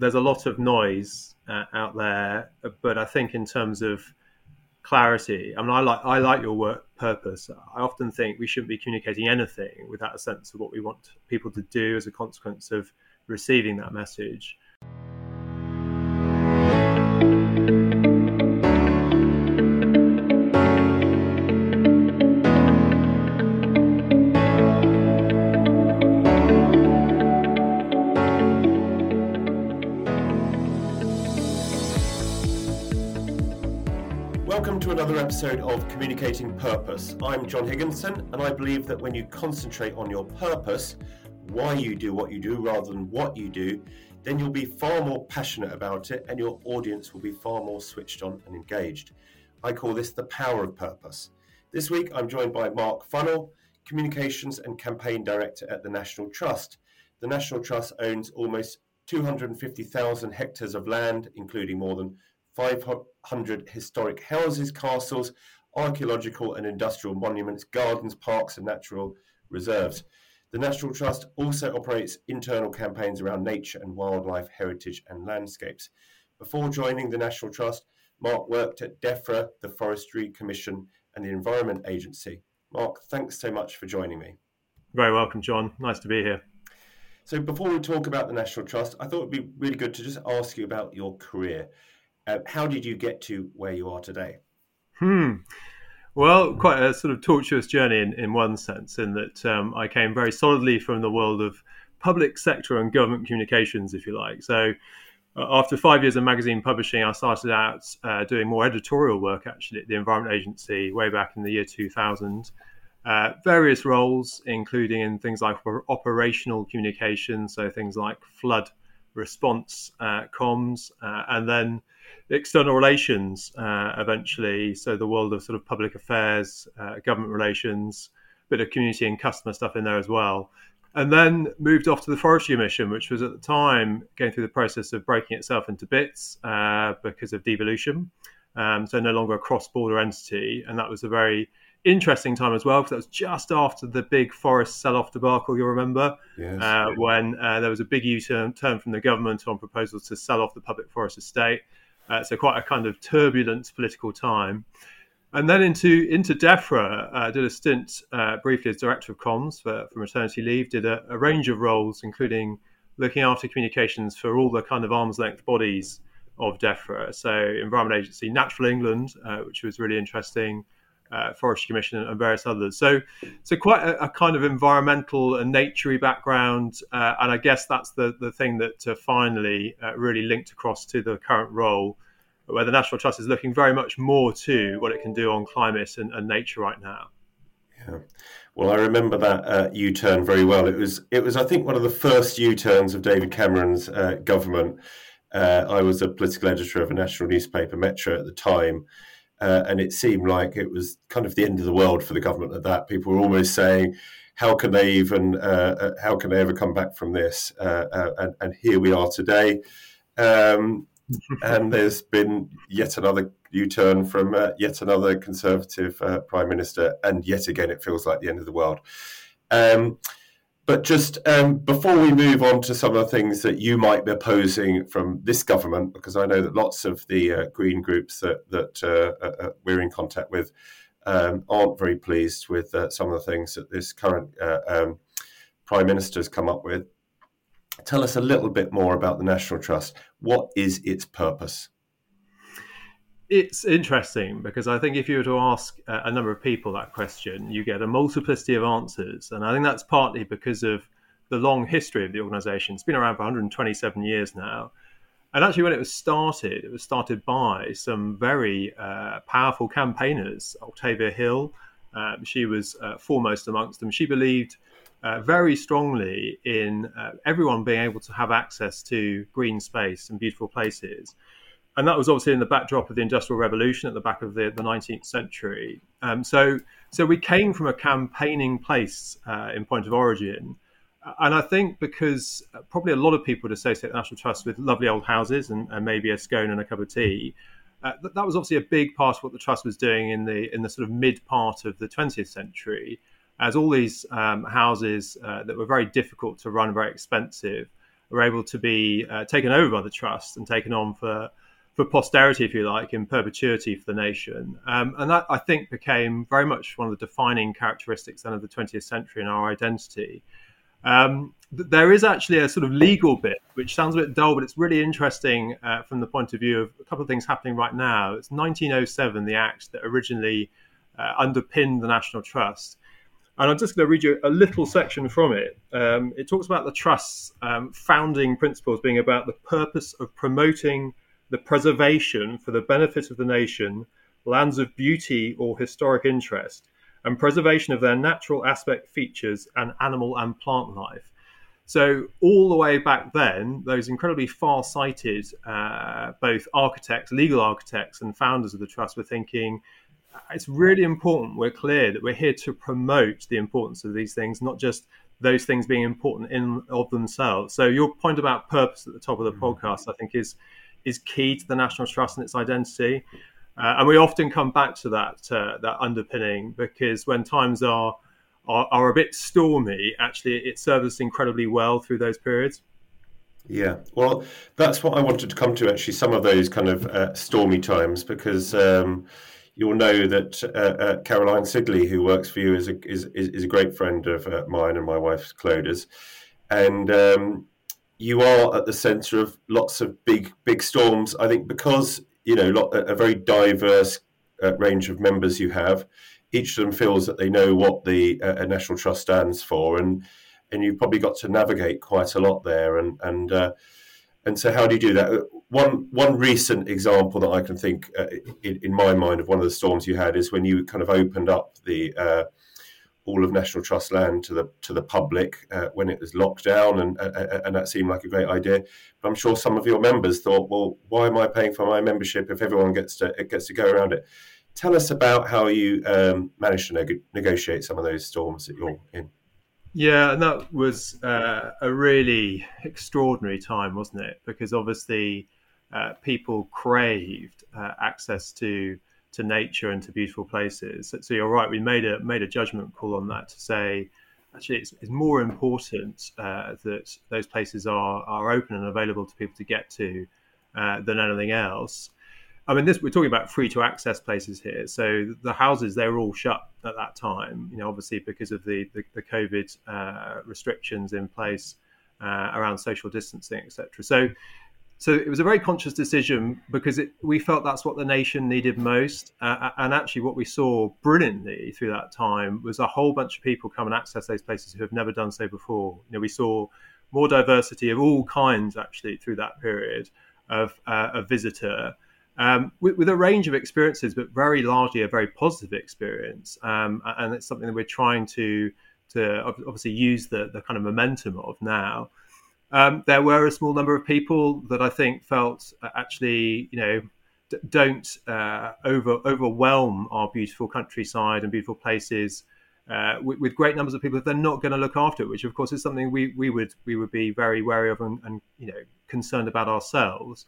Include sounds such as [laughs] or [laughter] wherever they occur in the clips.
there's a lot of noise uh, out there, but I think in terms of clarity, I mean, I like I like your work purpose. I often think we shouldn't be communicating anything without a sense of what we want people to do as a consequence of receiving that message. Another episode of Communicating Purpose. I'm John Higginson, and I believe that when you concentrate on your purpose, why you do what you do rather than what you do, then you'll be far more passionate about it and your audience will be far more switched on and engaged. I call this the power of purpose. This week, I'm joined by Mark Funnell, Communications and Campaign Director at the National Trust. The National Trust owns almost 250,000 hectares of land, including more than 500 historic houses, castles, archaeological and industrial monuments, gardens, parks, and natural reserves. The National Trust also operates internal campaigns around nature and wildlife heritage and landscapes. Before joining the National Trust, Mark worked at DEFRA, the Forestry Commission, and the Environment Agency. Mark, thanks so much for joining me. Very welcome, John. Nice to be here. So, before we talk about the National Trust, I thought it'd be really good to just ask you about your career. Uh, how did you get to where you are today? Hmm. Well, quite a sort of tortuous journey in, in one sense, in that um, I came very solidly from the world of public sector and government communications, if you like. So, uh, after five years of magazine publishing, I started out uh, doing more editorial work actually at the Environment Agency way back in the year 2000. Uh, various roles, including in things like operational communications, so things like flood response uh, comms, uh, and then external relations uh, eventually. So the world of sort of public affairs, uh, government relations, bit of community and customer stuff in there as well. And then moved off to the Forestry Commission, which was at the time going through the process of breaking itself into bits uh, because of devolution. Um, so no longer a cross-border entity, and that was a very interesting time as well because that was just after the big forest sell-off debacle. You'll remember yes. uh, when uh, there was a big U-turn from the government on proposals to sell off the public forest estate. Uh, so quite a kind of turbulent political time. And then into into DEFRA, uh, did a stint uh, briefly as director of comms for, for maternity leave. Did a, a, range of roles, including looking after communications for all the kind of arm's length bodies of DEFRA. So Environment Agency, Natural England, uh, which was really interesting uh, Forestry Commission and various others. So, so quite a, a kind of environmental and naturey background, uh, and I guess that's the the thing that uh, finally uh, really linked across to the current role, where the National Trust is looking very much more to what it can do on climate and, and nature right now. Yeah. Well, I remember that uh, U-turn very well. It was, it was, I think, one of the first U-turns of David Cameron's uh, government. I was a political editor of a national newspaper, Metro, at the time, uh, and it seemed like it was kind of the end of the world for the government at that. People were almost saying, "How can they even? Uh, uh how can they ever come back from this?" Uh, uh, and, and, here we are today. Um, and there's been yet another U-turn from yet another Conservative prime minister, and yet again, it feels like the end of the world. Um, but just um, before we move on to some of the things that you might be opposing from this government, because I know that lots of the uh, green groups that that uh, uh, uh we're in contact with um, aren't very pleased with uh, some of the things that this current uh, um, prime minister has come up with. Tell us a little bit more about the National Trust. What is its purpose? It's interesting because I think if you were to ask a number of people that question, you get a multiplicity of answers. And I think that's partly because of the long history of the organization. It's been around for 127 years now. And actually, when it was started, it was started by some very uh, powerful campaigners. Octavia Hill, um, she was uh, foremost amongst them. She believed uh, very strongly in uh, everyone being able to have access to green space and beautiful places and that was obviously in the backdrop of the Industrial Revolution at the back of the, the 19th century. Um, so, so we came from a campaigning place uh, in point of origin. And I think because uh, probably a lot of people would associate the National Trust with lovely old houses and, and maybe a scone and a cup of tea. Uh, that, that was obviously a big part of what the trust was doing in the in the sort of mid part of the 20th century, as all these um, houses uh, that were very difficult to run, very expensive, were able to be uh, taken over by the trust and taken on for for posterity, if you like, in perpetuity for the nation. Um, and that, I think, became very much one of the defining characteristics then of the 20th century and our identity. Um, there is actually a sort of legal bit, which sounds a bit dull, but it's really interesting uh, from the point of view of a couple of things happening right now. It's 1907, the act that originally uh, underpinned the National Trust. And I'm just going to read you a little section from it. Um, it talks about the Trust's um, founding principles being about the purpose of promoting the preservation for the benefit of the nation, lands of beauty or historic interest, and preservation of their natural aspect features and animal and plant life. So, all the way back then, those incredibly far sighted, uh, both architects, legal architects, and founders of the trust were thinking it's really important we're clear that we're here to promote the importance of these things, not just those things being important in of themselves. So, your point about purpose at the top of the mm-hmm. podcast, I think, is is key to the National Trust and its identity. Uh, and we often come back to that uh, that underpinning because when times are, are, are a bit stormy, actually it serves us incredibly well through those periods. Yeah, well, that's what I wanted to come to actually. Some of those kind of uh, stormy times, because um, you'll know that uh, uh, Caroline Sigley, who works for you, is a is, is a great friend of uh, mine and my wife's Clodagh's, and um, you are at the centre of lots of big big storms. I think because you know a very diverse uh, range of members you have, each of them feels that they know what the uh, National Trust stands for, and and you've probably got to navigate quite a lot there. And and uh, and so, how do you do that? Uh, one one recent example that I can think uh, in, in, my mind of one of the storms you had is when you kind of opened up the uh, all of National Trust land to the to the public uh, when it was locked down, and uh, and that seemed like a great idea. But I'm sure some of your members thought, well, why am I paying for my membership if everyone gets to gets to go around it? Tell us about how you um, managed to neg- negotiate some of those storms that you're in. Yeah, and that was uh, a really extraordinary time, wasn't it? Because obviously, uh, people craved uh, access to to nature and to beautiful places. So, you're right. We made a made a judgment call on that to say actually it's, it's more important uh, that those places are are open and available to people to get to uh, than anything else. I mean, this we're talking about free to access places here. So the houses they were all shut at that time. You know, obviously because of the the, the COVID uh, restrictions in place uh, around social distancing, etc. So so it was a very conscious decision because it, we felt that's what the nation needed most. Uh, and actually, what we saw brilliantly through that time was a whole bunch of people come and access those places who have never done so before. You know, we saw more diversity of all kinds actually through that period of uh, a visitor. Um, with, with, a range of experiences, but very largely a very positive experience, um, and it's something that we're trying to to obviously use the the kind of momentum of now. Um, there were a small number of people that I think felt uh, actually, you know, d- don't uh, over overwhelm our beautiful countryside and beautiful places uh, with, with, great numbers of people if they're not going to look after it, which of course is something we, we would we would be very wary of and, and you know concerned about ourselves.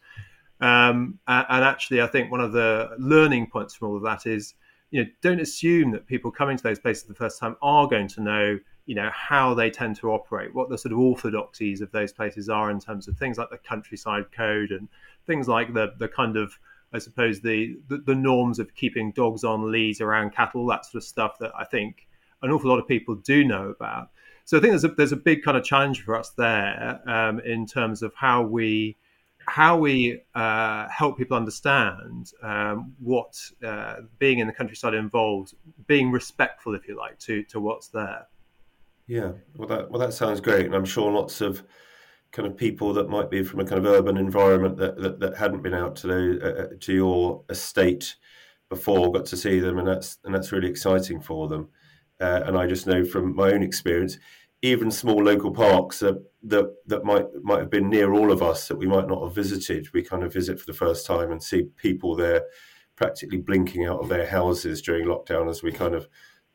Um, and, actually, I think one of the learning points from all of that is, you know, don't assume that people coming to those places the first time are going to know you know how they tend to operate, what the sort of orthodoxies of those places are in terms of things like the countryside code and things like the the kind of I suppose the, the, the norms of keeping dogs on leads around cattle, that sort of stuff that I think an awful lot of people do know about. So I think there's a there's a big kind of challenge for us there um, in terms of how we how we uh, help people understand um, what uh, being in the countryside involves, being respectful, if you like, to to what's there. Yeah, well, that well that sounds great, and I'm sure lots of kind of people that might be from a kind of urban environment that that, that hadn't been out to the, uh, uh, to your estate before got to see them, and that's and that's really exciting for them. Uh, and I just know from my own experience, even small local parks that, that that might might have been near all of us that we might not have visited, we kind of visit for the first time and see people there practically blinking out of their houses during lockdown as we kind of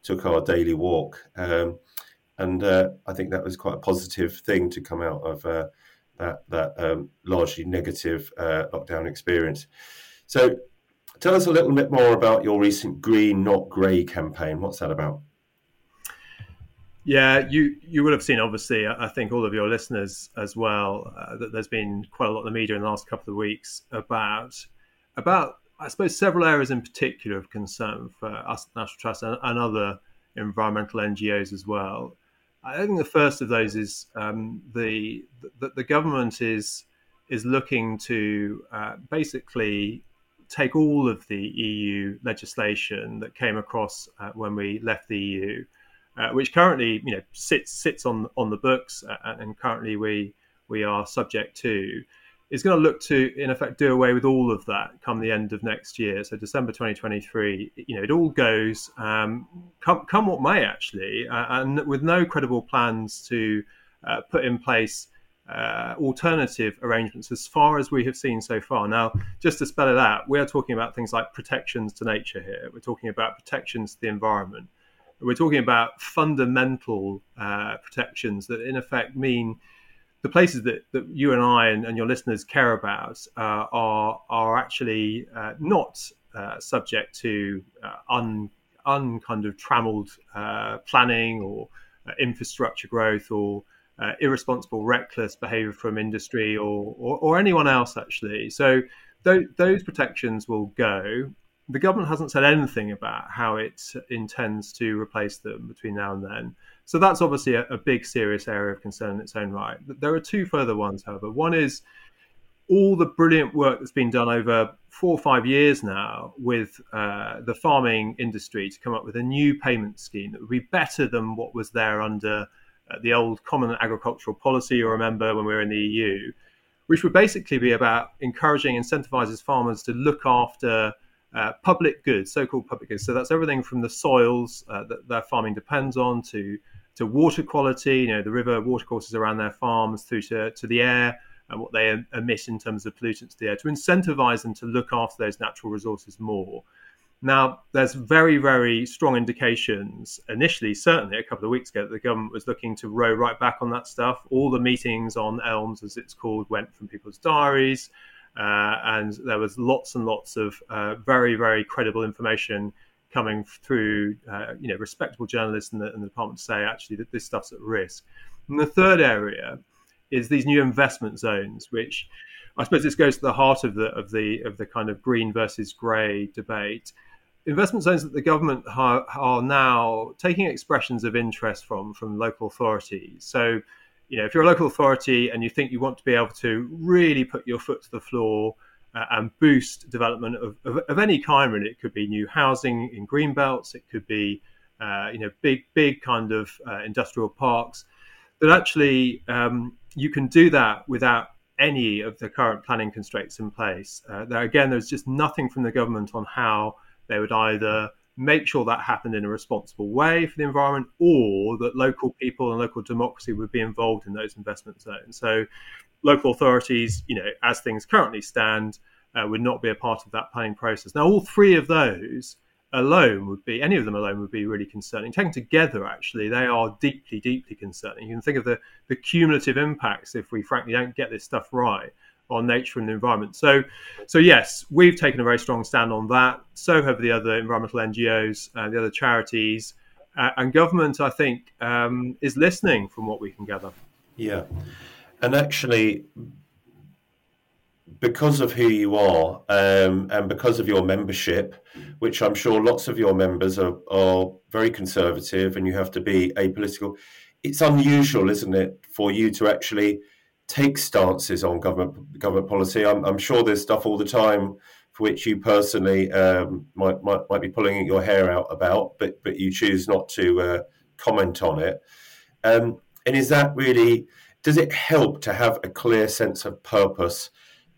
took our daily walk. Um, and uh, I think that was quite a positive thing to come out of uh, that that um, largely negative uh, lockdown experience. So, tell us a little bit more about your recent Green Not Grey campaign. What's that about? Yeah, you you would have seen, obviously, I think all of your listeners as well, uh, that there's been quite a lot of the media in the last couple of weeks about about I suppose several areas in particular of concern for us, National Trust, and, and other environmental NGOs as well. I think the first of those is um, the, the, the government is is looking to uh, basically take all of the EU legislation that came across uh, when we left the EU, uh, which currently you know sits sits on on the books, uh, and currently we we are subject to, is going to look to, in effect, do away with all of that come the end of next year. So December 2023, you know, it all goes, um, come, come what may, actually, uh, and with no credible plans to uh, put in place uh, alternative arrangements as far as we have seen so far. Now, just to spell it out, we are talking about things like protections to nature here. We're talking about protections to the environment. We're talking about fundamental uh, protections that, in effect, mean the places that, that you and I and, and your listeners care about uh, are are actually uh, not uh, subject to uh, un, of trammeled uh, planning or infrastructure growth or irresponsible, reckless behaviour from industry or, or, or anyone else actually. So th- those protections will go. The government hasn't said anything about how it intends to replace them between now and then. So that's obviously a, a, big, serious area of concern in its own right. There are two further ones, however. One is all the brilliant work that's been done over four or five years now with uh, the farming industry to come up with a new payment scheme that would be better than what was there under uh, the old Common Agricultural Policy, you remember when we were in the EU, which would basically be about encouraging, incentivizes farmers to look after uh, public goods, so-called public goods. So that's everything from the soils uh, that their farming depends on to to water quality, you know, the river watercourses around their farms, through to, to the air and what they emit in terms of pollutants to the air, to incentivize them to look after those natural resources more. Now, there's very, very strong indications, initially, certainly a couple of weeks ago, that the government was looking to row right back on that stuff. All the meetings on ELMS, as it's called, went from people's diaries. Uh, and there was lots and lots of uh, very, very credible information coming through, uh, you know, respectable journalists in the, in the department to say actually that this stuff's at risk. And the third area is these new investment zones, which I suppose this goes to the heart of the of the of the kind of green versus grey debate. Investment zones that the government are, now taking expressions of interest from from local authorities. So, you know, if you're a local authority and you think you want to be able to really put your foot to the floor and boost development of, of, of, any kind. Really, it could be new housing in green belts. It could be uh, you know big big kind of uh, industrial parks. But actually, um, you can do that without any of the current planning constraints in place. Uh, there again, there's just nothing from the government on how they would either make sure that happened in a responsible way for the environment or that local people and local democracy would be involved in those investment zones. So local authorities, you know, as things currently stand, uh, would not be a part of that planning process. Now, all three of those alone would be, any of them alone would be really concerning. Taken together, actually, they are deeply, deeply concerning. You can think of the, the cumulative impacts if we frankly don't get this stuff right on nature and the environment. So, so yes, we've taken a very strong stand on that. So have the other environmental NGOs, uh, the other charities, uh, and government. I think um, is listening from what we can gather. Yeah. And actually, because of who you are um, and because of your membership, which I'm sure lots of your members are, are very conservative and you have to be apolitical, it's unusual, isn't it, for you to actually take stances on government government policy. I'm, I'm sure there's stuff all the time for which you personally um, might, might might be pulling your hair out about, but but you choose not to uh, comment on it. Um, and is that really does it help to have a clear sense of purpose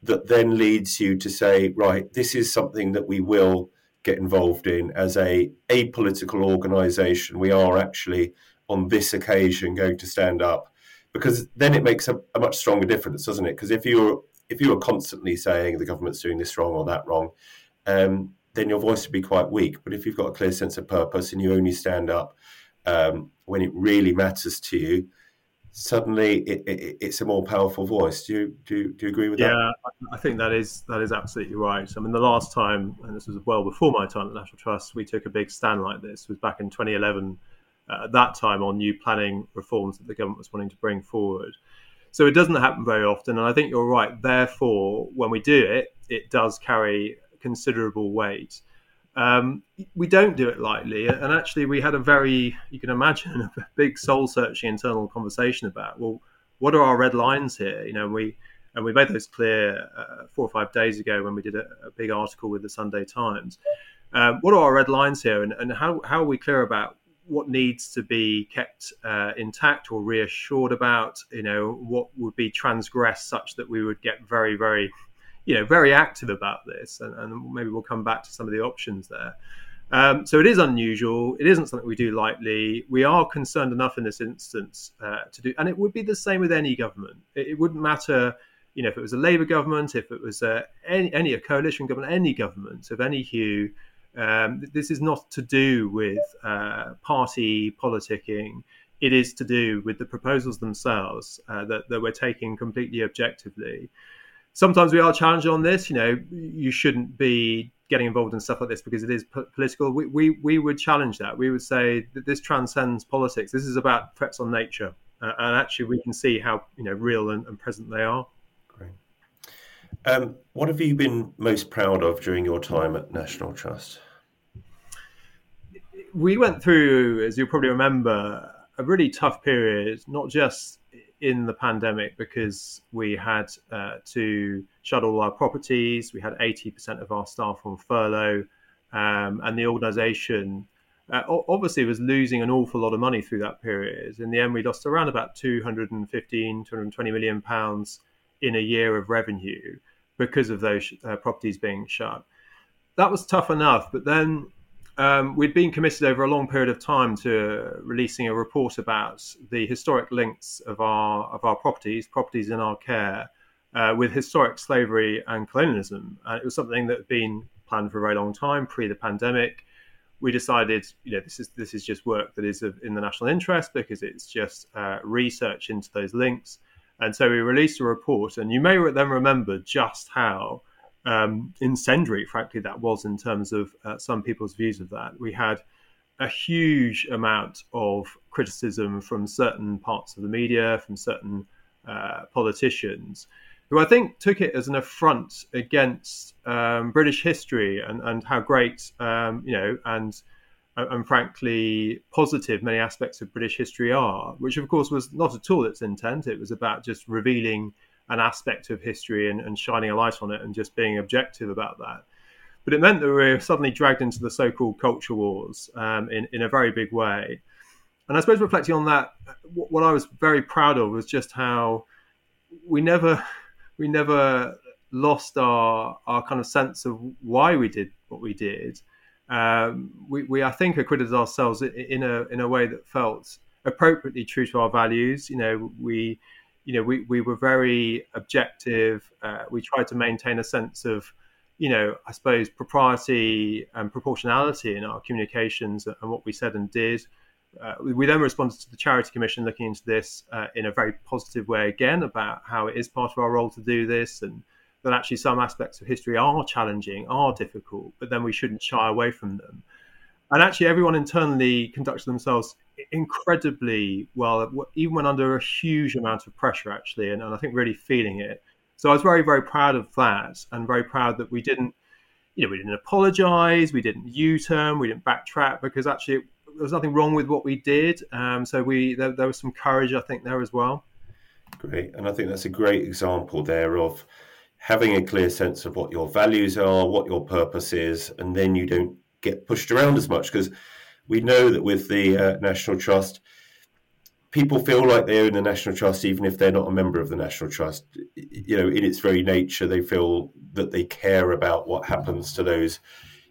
that then leads you to say, right, this is something that we will get involved in as a apolitical organisation. We are actually on this occasion going to stand up because then it makes a, a much stronger difference, doesn't it? Because if you're if you are constantly saying the government's doing this wrong or that wrong, um, then your voice would be quite weak. But if you've got a clear sense of purpose and you only stand up um, when it really matters to you, suddenly it, it, it's a more powerful voice. Do you, do you, do you agree with yeah, that? Yeah, I think that is that is absolutely right. I mean, the last time, and this was well before my time at National Trust, we took a big stand like this was back in 2011 uh, at that time on new planning reforms that the government was wanting to bring forward. So it doesn't happen very often, and I think you're right. Therefore, when we do it, it does carry considerable weight. Um, we don't do it lightly, and actually, we had a very, you can imagine, [laughs] a big soul-searching internal conversation about well, what are our red lines here? You know, we and we made those clear uh, four or five days ago when we did a, a big article with the Sunday Times. Um, what are our red lines here, and, and how, how are we clear about what needs to be kept uh, intact or reassured about? You know, what would be transgressed such that we would get very, very, you know, very active about this, and, and maybe we'll come back to some of the options there. Um, so it is unusual. It isn't something we do lightly. We are concerned enough in this instance uh, to do, and it would be the same with any government. It, it wouldn't matter you know, if it was a Labour government, if it was a, any, any a coalition government, any government of any hue, um, this is not to do with uh, party politicking. It is to do with the proposals themselves uh, that, that we're taking completely objectively. Sometimes we are challenged on this. You know, you shouldn't be getting involved in stuff like this because it is p- political. We, we, we would challenge that. We would say that this transcends politics. This is about threats on nature. Uh, and actually, we can see how you know real and, and present they are. Um, what have you been most proud of during your time at National Trust? We went through, as you probably remember, a really tough period, not just in the pandemic, because we had uh, to shut all our properties, we had 80% of our staff on furlough, um, and the organisation uh, obviously was losing an awful lot of money through that period. In the end, we lost around about 215, 220 million pounds in a year of revenue because of those uh, properties being shut. That was tough enough, but then um, we'd been committed over a long period of time to releasing a report about the historic links of our of our properties, properties in our care, uh, with historic slavery and colonialism. And it was something that had been planned for a very long time, pre the pandemic. We decided, you know, this is this is just work that is of, in the national interest because it's just uh, research into those links. And so we released a report, and you may then remember just how um, incendiary, frankly, that was in terms of uh, some people's views of that. We had a huge amount of criticism from certain parts of the media, from certain uh, politicians, who I think took it as an affront against um, British history and, and how great, um, you know, and and frankly positive many aspects of British history are, which of course was not at all its intent. It was about just revealing an aspect of history and, and shining a light on it and just being objective about that. But it meant that we were suddenly dragged into the so called culture wars um, in, in a very big way. And I suppose reflecting on that, what I was very proud of was just how we never we never lost our our kind of sense of why we did what we did um, we, we, I think, acquitted ourselves in a in a way that felt appropriately true to our values. You know, we, you know, we, we were very objective. Uh, we tried to maintain a sense of, you know, I suppose propriety and proportionality in our communications and what we said and did. Uh, we then responded to the Charity Commission looking into this uh, in a very positive way again about how it is part of our role to do this and that actually some aspects of history are challenging, are difficult, but then we shouldn't shy away from them. And actually, everyone internally conducts themselves incredibly well, even when under a huge amount of pressure, actually, and, and I think really feeling it. So I was very, very proud of that, and very proud that we didn't, you know, we didn't apologise, we didn't U-turn, we didn't backtrack, because actually there was nothing wrong with what we did. Um, so we there, there was some courage, I think, there as well. Great, and I think that's a great example there of having a clear sense of what your values are, what your purpose is, and then you don't get pushed around as much because we know that with the uh, National Trust, people feel like they own the National Trust even if they're not a member of the National Trust. You know, in its very nature, they feel that they care about what happens to those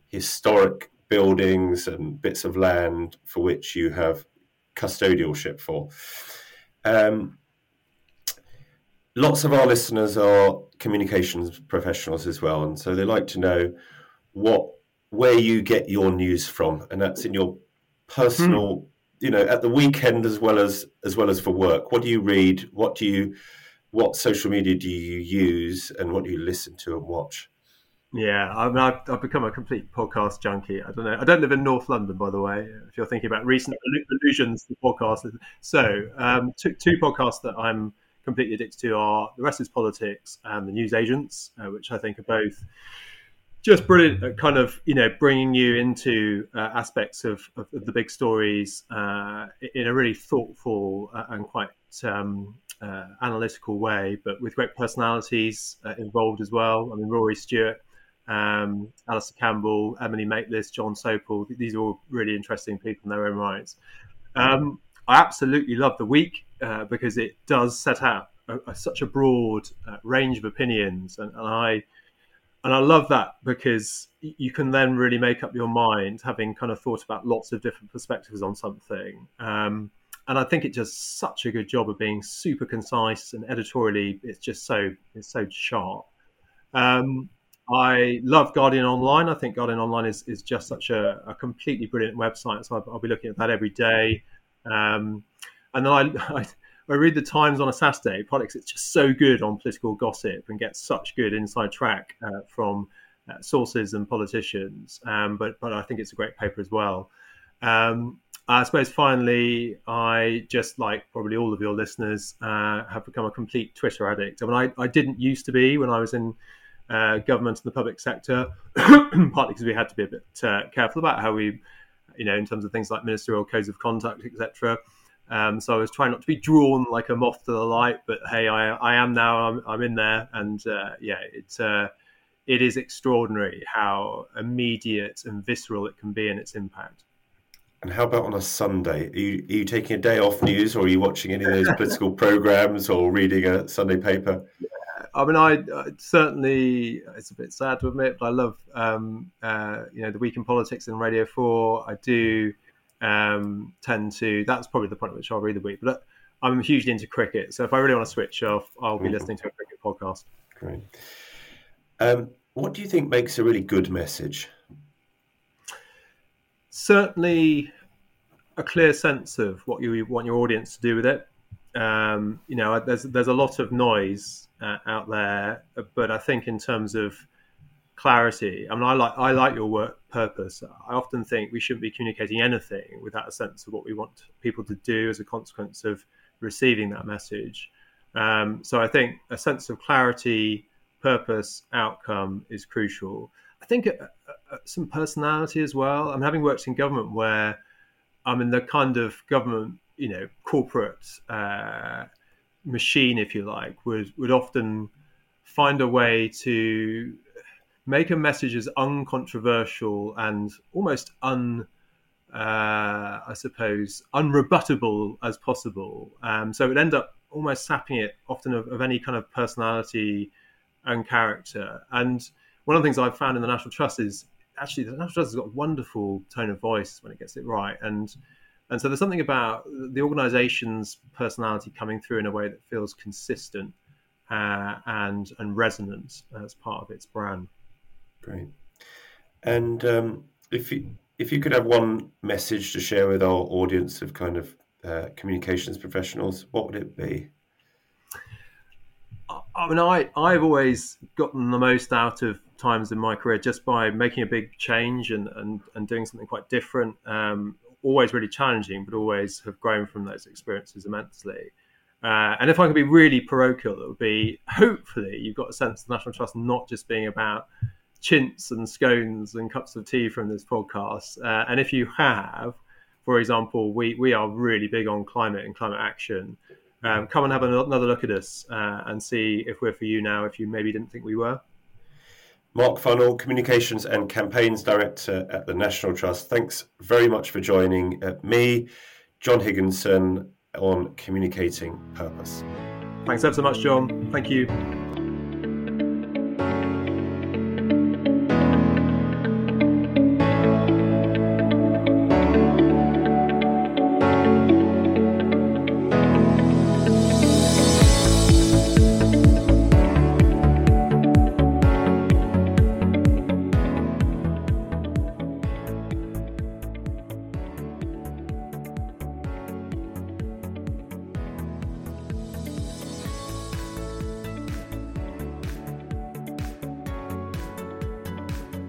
historic buildings and bits of land for which you have custodialship for. Um, lots of our listeners are communications professionals as well, and so they like to know what where you get your news from, and that's in your personal, hmm. you know, at the weekend as well as as well as for work. What do you read? What do you what social media do you use, and what do you listen to and watch? Yeah, I mean, I've, I've, become a complete podcast junkie. I don't know. I don't live in North London, by the way. If you're thinking about recent allusions to podcasts, so um, two, two, podcasts that I'm completely addicted to are The Rest Is Politics and The News Agents, uh, which I think are both just brilliant at kind of you know bringing you into uh, aspects of, of, the big stories uh, in a really thoughtful uh, and quite um, uh, analytical way, but with great personalities uh, involved as well. I mean, Rory Stewart, um, Alastair Campbell, Emily Maitlis, Jon Sopel. These are all really interesting people in their own rights. Um, I absolutely love the week uh, because it does set out a, a, such a broad range of opinions, and, and I and I love that because you can then really make up your mind, having kind of thought about lots of different perspectives on something. Um, and I think it does such a good job of being super concise and editorially, it's just so it's so sharp. Um, I love Guardian Online. I think Guardian Online is, is just such a, a completely brilliant website. So I'll, I'll, be looking at that every day. Um, and then I, [laughs] I I read the Times on a Saturday, politics it's just so good on political gossip and gets such good inside track uh, from uh, sources and politicians. Um, but but I think it's a great paper as well. Um, I suppose finally, I just like probably all of your listeners uh, have become a complete Twitter addict. I mean, I, I didn't used to be when I was in uh, government and the public sector, [clears throat] partly because we had to be a bit uh, careful about how we, you know, in terms of things like ministerial codes of conduct, etc. Um, so I was trying not to be drawn like a moth to the light, but hey, I, I am now. I'm, I'm in there, and uh, yeah, it's uh, it is extraordinary how immediate and visceral it can be in its impact. And how about on a Sunday? Are you, are you taking a day off news, or are you watching any of those political programs, or reading a Sunday paper? Yeah, I mean, I, I, certainly it's a bit sad to admit, but I love um, uh, you know the week in politics in Radio Four. I do um, tend to. That's probably the point at which I'll read the week. But I'm hugely into cricket, so if I really want to switch off, I'll be mm-hmm. listening to a cricket podcast. Great. Um, what do you think makes a really good message? Certainly, a clear sense of what you want your audience to do with it. Um, you know, there's there's a lot of noise uh, out there, but I think in terms of clarity. I mean, I like I like your work purpose. I often think we shouldn't be communicating anything without a sense of what we want people to do as a consequence of receiving that message. Um, so I think a sense of clarity, purpose, outcome is crucial. I think uh, uh, some personality as well. I'm having worked in government where I'm in the kind of government, you know, corporate uh, machine, if you like, would would often find a way to make a message as uncontroversial and almost un, uh, I suppose, unrebuttable as possible. Um, so it would end up almost sapping it often of, of, any kind of personality and character. And one of the things I've found in the National Trust is actually the National Trust has got a wonderful tone of voice when it gets it right. And and so there's something about the organization's personality coming through in a way that feels consistent uh, and and resonant as part of its brand. Great. And um, if you if you could have one message to share with our audience of kind of uh, communications professionals, what would it be? I mean, I I've always gotten the most out of times in my career just by making a big change and and, and doing something quite different. Um, always really challenging, but always have grown from those experiences immensely. Uh, and if I could be really parochial, it would be hopefully you've got a sense of National Trust not just being about chintz and scones and cups of tea from this podcast. Uh, and if you have, for example, we, we are really big on climate and climate action. Um, come and have another look at us uh, and see if we're for you now, if you maybe didn't think we were. Mark Funnell, Communications and Campaigns Director at the National Trust. Thanks very much for joining uh, me, John Higginson, on Communicating Purpose. Thanks ever so much, John. Thank you.